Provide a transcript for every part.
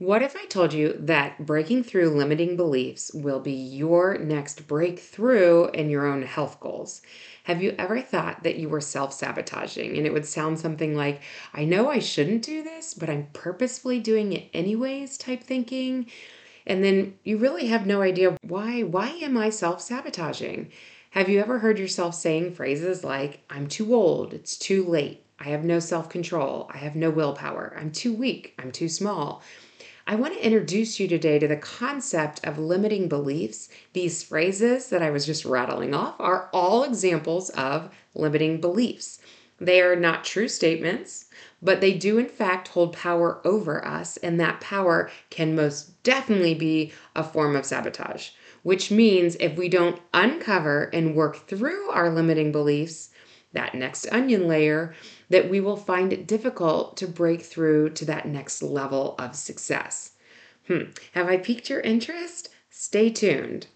What if I told you that breaking through limiting beliefs will be your next breakthrough in your own health goals? Have you ever thought that you were self sabotaging? And it would sound something like, I know I shouldn't do this, but I'm purposefully doing it anyways, type thinking. And then you really have no idea why. Why am I self sabotaging? Have you ever heard yourself saying phrases like, I'm too old, it's too late, I have no self control, I have no willpower, I'm too weak, I'm too small? I want to introduce you today to the concept of limiting beliefs. These phrases that I was just rattling off are all examples of limiting beliefs. They are not true statements, but they do, in fact, hold power over us, and that power can most definitely be a form of sabotage. Which means if we don't uncover and work through our limiting beliefs, that next onion layer, that we will find it difficult to break through to that next level of success. Hmm, have I piqued your interest? Stay tuned.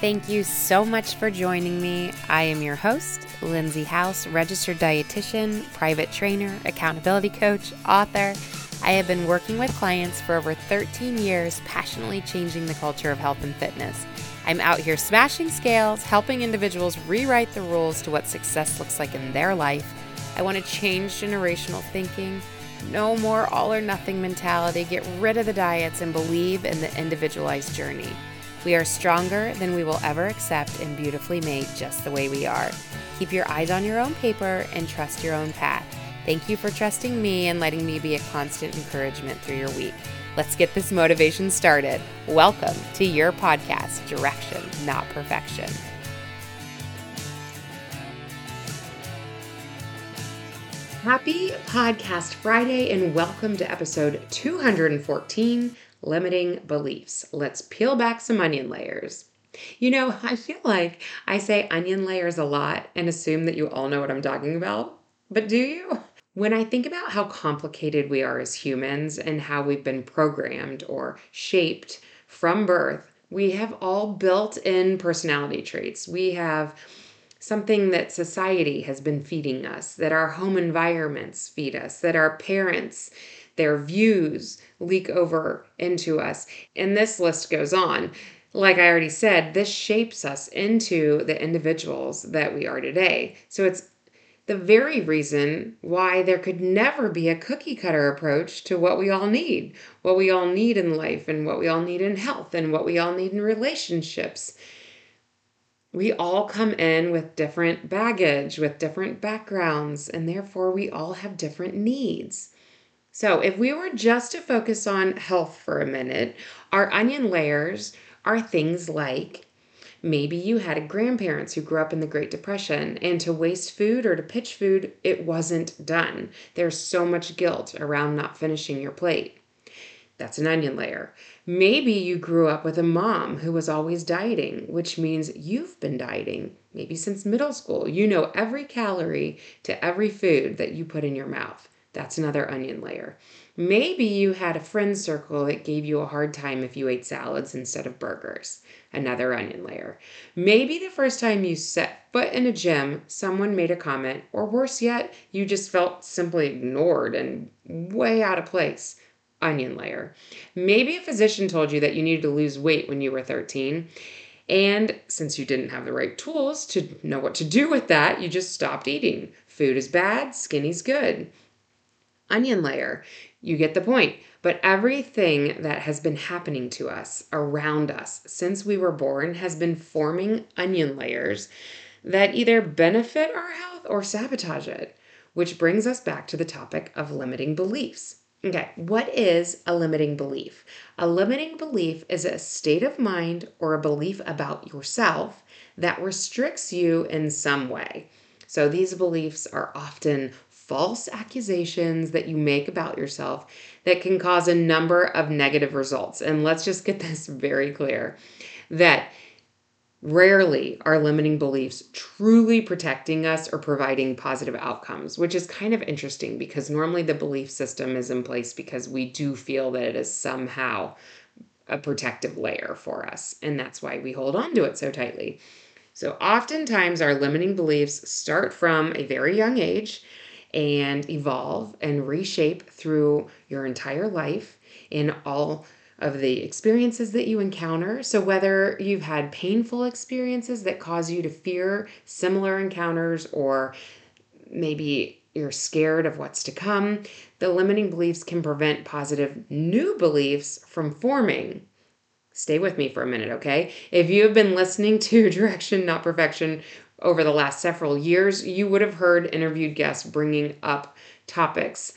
Thank you so much for joining me. I am your host, Lindsay House, registered dietitian, private trainer, accountability coach, author. I have been working with clients for over 13 years, passionately changing the culture of health and fitness. I'm out here smashing scales, helping individuals rewrite the rules to what success looks like in their life. I want to change generational thinking. No more all or nothing mentality. Get rid of the diets and believe in the individualized journey. We are stronger than we will ever accept and beautifully made just the way we are. Keep your eyes on your own paper and trust your own path. Thank you for trusting me and letting me be a constant encouragement through your week. Let's get this motivation started. Welcome to your podcast, Direction, Not Perfection. Happy Podcast Friday, and welcome to episode 214 Limiting Beliefs. Let's peel back some onion layers. You know, I feel like I say onion layers a lot and assume that you all know what I'm talking about, but do you? When I think about how complicated we are as humans and how we've been programmed or shaped from birth, we have all built in personality traits. We have something that society has been feeding us, that our home environments feed us, that our parents, their views leak over into us. And this list goes on. Like I already said, this shapes us into the individuals that we are today. So it's the very reason why there could never be a cookie cutter approach to what we all need, what we all need in life, and what we all need in health, and what we all need in relationships. We all come in with different baggage, with different backgrounds, and therefore we all have different needs. So, if we were just to focus on health for a minute, our onion layers are things like Maybe you had grandparents who grew up in the Great Depression, and to waste food or to pitch food, it wasn't done. There's so much guilt around not finishing your plate. That's an onion layer. Maybe you grew up with a mom who was always dieting, which means you've been dieting, maybe since middle school. You know every calorie to every food that you put in your mouth. That's another onion layer. Maybe you had a friend circle that gave you a hard time if you ate salads instead of burgers another onion layer. Maybe the first time you set foot in a gym, someone made a comment, or worse yet, you just felt simply ignored and way out of place. Onion layer. Maybe a physician told you that you needed to lose weight when you were 13. And since you didn't have the right tools to know what to do with that, you just stopped eating. Food is bad, skinny's good. Onion layer. You get the point. But everything that has been happening to us around us since we were born has been forming onion layers that either benefit our health or sabotage it, which brings us back to the topic of limiting beliefs. Okay, what is a limiting belief? A limiting belief is a state of mind or a belief about yourself that restricts you in some way. So these beliefs are often false accusations that you make about yourself that can cause a number of negative results. And let's just get this very clear that rarely are limiting beliefs truly protecting us or providing positive outcomes, which is kind of interesting because normally the belief system is in place because we do feel that it is somehow a protective layer for us. And that's why we hold on to it so tightly. So, oftentimes, our limiting beliefs start from a very young age and evolve and reshape through your entire life in all of the experiences that you encounter. So, whether you've had painful experiences that cause you to fear similar encounters, or maybe you're scared of what's to come, the limiting beliefs can prevent positive new beliefs from forming. Stay with me for a minute, okay? If you have been listening to Direction Not Perfection over the last several years, you would have heard interviewed guests bringing up topics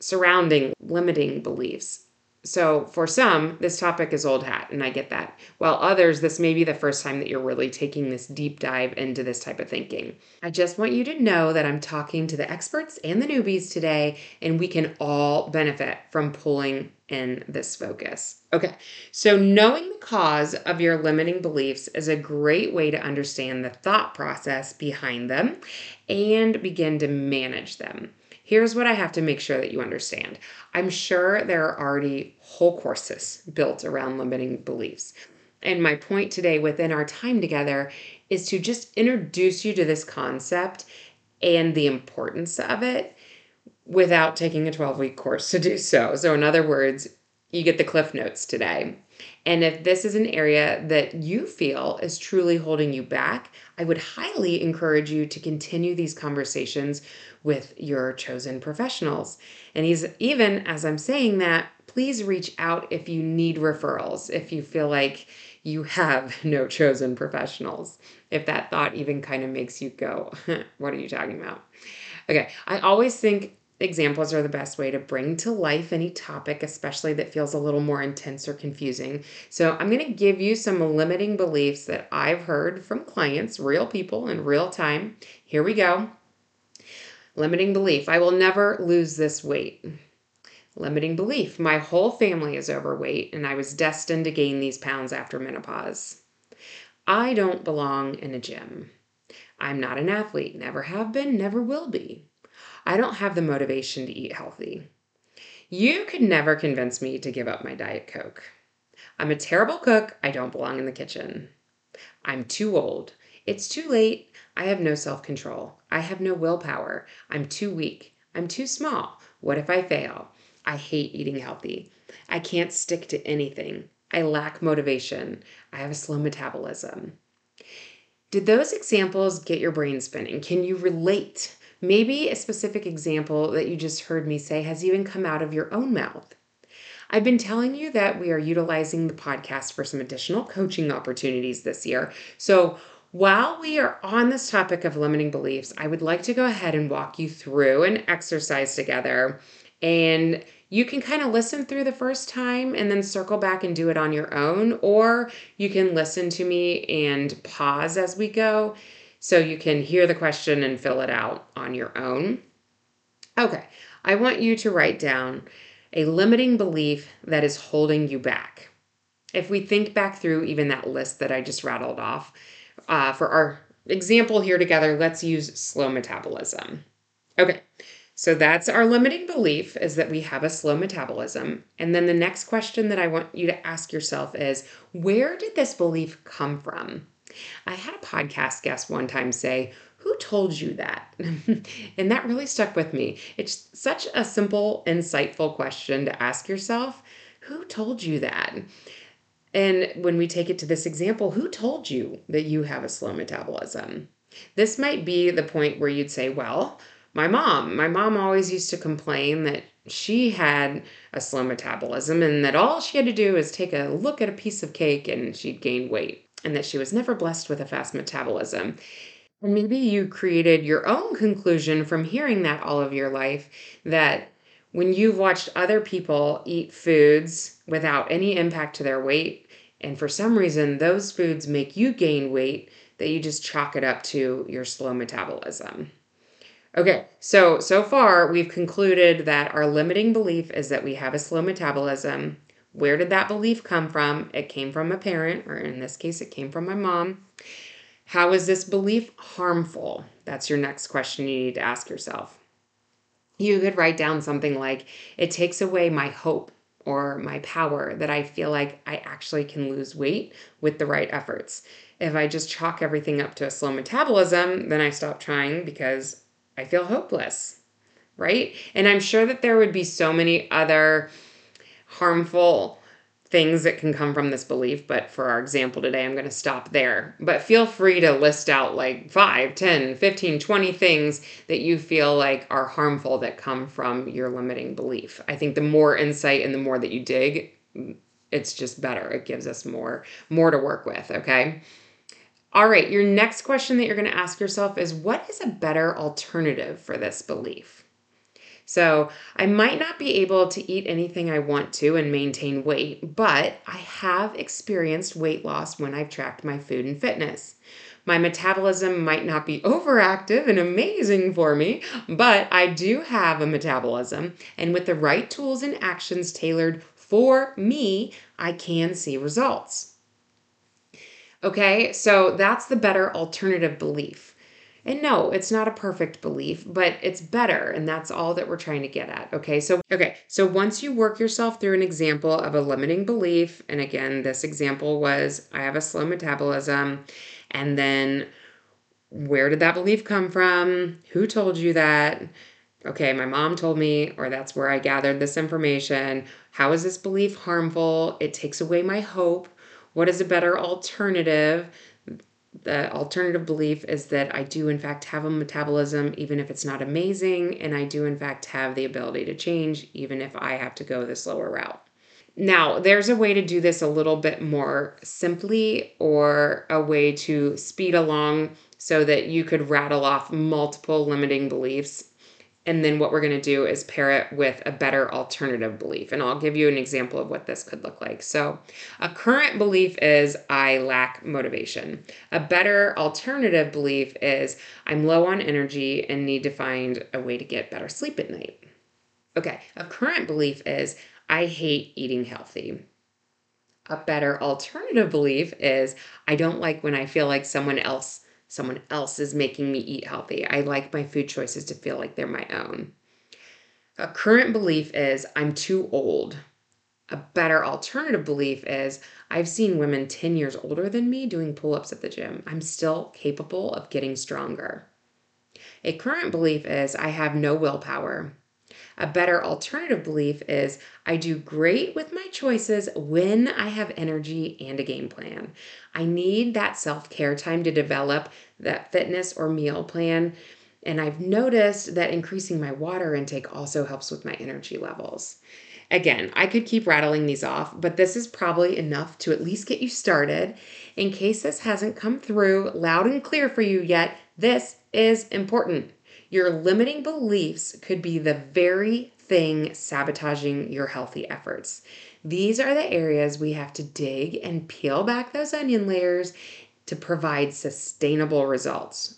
surrounding limiting beliefs so, for some, this topic is old hat, and I get that. While others, this may be the first time that you're really taking this deep dive into this type of thinking. I just want you to know that I'm talking to the experts and the newbies today, and we can all benefit from pulling in this focus. Okay, so knowing the cause of your limiting beliefs is a great way to understand the thought process behind them and begin to manage them. Here's what I have to make sure that you understand. I'm sure there are already whole courses built around limiting beliefs. And my point today within our time together is to just introduce you to this concept and the importance of it without taking a 12 week course to do so. So, in other words, you get the cliff notes today. And if this is an area that you feel is truly holding you back, I would highly encourage you to continue these conversations with your chosen professionals. And he's even as I'm saying that, please reach out if you need referrals, if you feel like you have no chosen professionals. If that thought even kind of makes you go, what are you talking about? Okay, I always think examples are the best way to bring to life any topic, especially that feels a little more intense or confusing. So, I'm going to give you some limiting beliefs that I've heard from clients, real people in real time. Here we go. Limiting belief I will never lose this weight. Limiting belief my whole family is overweight and I was destined to gain these pounds after menopause. I don't belong in a gym. I'm not an athlete, never have been, never will be. I don't have the motivation to eat healthy. You could never convince me to give up my Diet Coke. I'm a terrible cook. I don't belong in the kitchen. I'm too old. It's too late. I have no self control. I have no willpower. I'm too weak. I'm too small. What if I fail? I hate eating healthy. I can't stick to anything. I lack motivation. I have a slow metabolism. Did those examples get your brain spinning? Can you relate? Maybe a specific example that you just heard me say has even come out of your own mouth. I've been telling you that we are utilizing the podcast for some additional coaching opportunities this year. So, while we are on this topic of limiting beliefs, I would like to go ahead and walk you through an exercise together. And you can kind of listen through the first time and then circle back and do it on your own, or you can listen to me and pause as we go so you can hear the question and fill it out on your own. Okay, I want you to write down a limiting belief that is holding you back. If we think back through even that list that I just rattled off, uh, for our example here together, let's use slow metabolism. Okay, so that's our limiting belief is that we have a slow metabolism. And then the next question that I want you to ask yourself is where did this belief come from? I had a podcast guest one time say, Who told you that? and that really stuck with me. It's such a simple, insightful question to ask yourself Who told you that? And when we take it to this example, who told you that you have a slow metabolism? This might be the point where you'd say, Well, my mom. My mom always used to complain that she had a slow metabolism and that all she had to do was take a look at a piece of cake and she'd gain weight and that she was never blessed with a fast metabolism. And maybe you created your own conclusion from hearing that all of your life that when you've watched other people eat foods without any impact to their weight, and for some reason those foods make you gain weight, that you just chalk it up to your slow metabolism. Okay, so so far we've concluded that our limiting belief is that we have a slow metabolism. Where did that belief come from? It came from a parent, or in this case, it came from my mom. How is this belief harmful? That's your next question you need to ask yourself. You could write down something like, It takes away my hope or my power that I feel like I actually can lose weight with the right efforts. If I just chalk everything up to a slow metabolism, then I stop trying because I feel hopeless. right? And I'm sure that there would be so many other harmful things that can come from this belief but for our example today i'm going to stop there. But feel free to list out like 5 10 15 20 things that you feel like are harmful that come from your limiting belief. I think the more insight and the more that you dig it's just better. It gives us more more to work with okay? All right your next question that you're going to ask yourself is what is a better alternative for this belief so I might not be able to eat anything I want to and maintain weight, but I have experienced weight loss when I've tracked my food and fitness. My metabolism might not be overactive and amazing for me, but I do have a metabolism, and with the right tools and actions tailored for me, I can see results. Okay, so that's the better alternative belief. And no, it's not a perfect belief, but it's better. And that's all that we're trying to get at. Okay. So, okay. So once you work yourself through an example of a limiting belief, and again, this example was I have a slow metabolism. And then where did that belief come from? Who told you that? Okay, my mom told me, or that's where I gathered this information. How is this belief harmful? It takes away my hope. What is a better alternative? The alternative belief is that I do, in fact, have a metabolism, even if it's not amazing, and I do, in fact, have the ability to change, even if I have to go the slower route. Now, there's a way to do this a little bit more simply, or a way to speed along so that you could rattle off multiple limiting beliefs and then what we're going to do is pair it with a better alternative belief. And I'll give you an example of what this could look like. So, a current belief is I lack motivation. A better alternative belief is I'm low on energy and need to find a way to get better sleep at night. Okay, a current belief is I hate eating healthy. A better alternative belief is I don't like when I feel like someone else someone else is making me eat healthy. I like my food choices to feel like they're my own. A current belief is I'm too old. A better alternative belief is I've seen women 10 years older than me doing pull ups at the gym. I'm still capable of getting stronger. A current belief is I have no willpower. A better alternative belief is I do great with my choices when I have energy and a game plan. I need that self care time to develop that fitness or meal plan. And I've noticed that increasing my water intake also helps with my energy levels. Again, I could keep rattling these off, but this is probably enough to at least get you started. In case this hasn't come through loud and clear for you yet, this is important. Your limiting beliefs could be the very thing sabotaging your healthy efforts. These are the areas we have to dig and peel back those onion layers to provide sustainable results.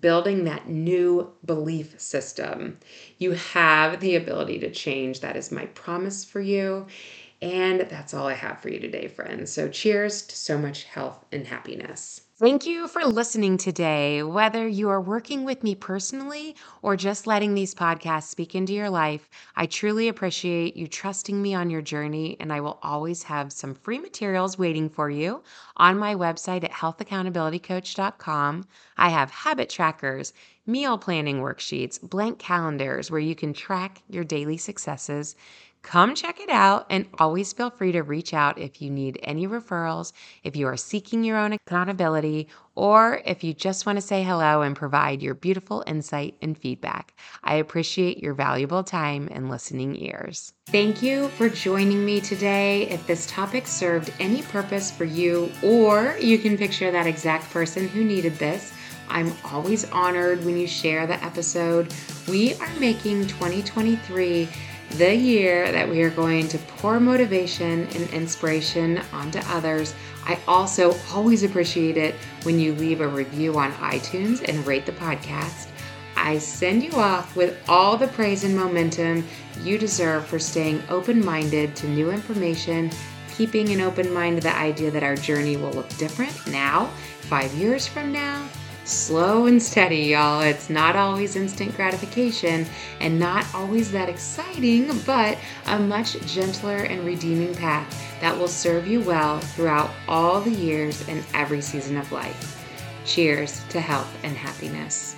Building that new belief system. You have the ability to change. That is my promise for you. And that's all I have for you today, friends. So, cheers to so much health and happiness. Thank you for listening today. Whether you are working with me personally or just letting these podcasts speak into your life, I truly appreciate you trusting me on your journey, and I will always have some free materials waiting for you on my website at healthaccountabilitycoach.com. I have habit trackers, meal planning worksheets, blank calendars where you can track your daily successes Come check it out and always feel free to reach out if you need any referrals, if you are seeking your own accountability, or if you just want to say hello and provide your beautiful insight and feedback. I appreciate your valuable time and listening ears. Thank you for joining me today. If this topic served any purpose for you, or you can picture that exact person who needed this, I'm always honored when you share the episode. We are making 2023 the year that we are going to pour motivation and inspiration onto others. I also always appreciate it when you leave a review on iTunes and rate the podcast. I send you off with all the praise and momentum you deserve for staying open minded to new information, keeping an open mind to the idea that our journey will look different now, five years from now, slow and steady, y'all. It's not always instant gratification and not always that exciting, but a much gentler and redeeming path that will serve you well throughout all the years and every season of life. Cheers to health and happiness.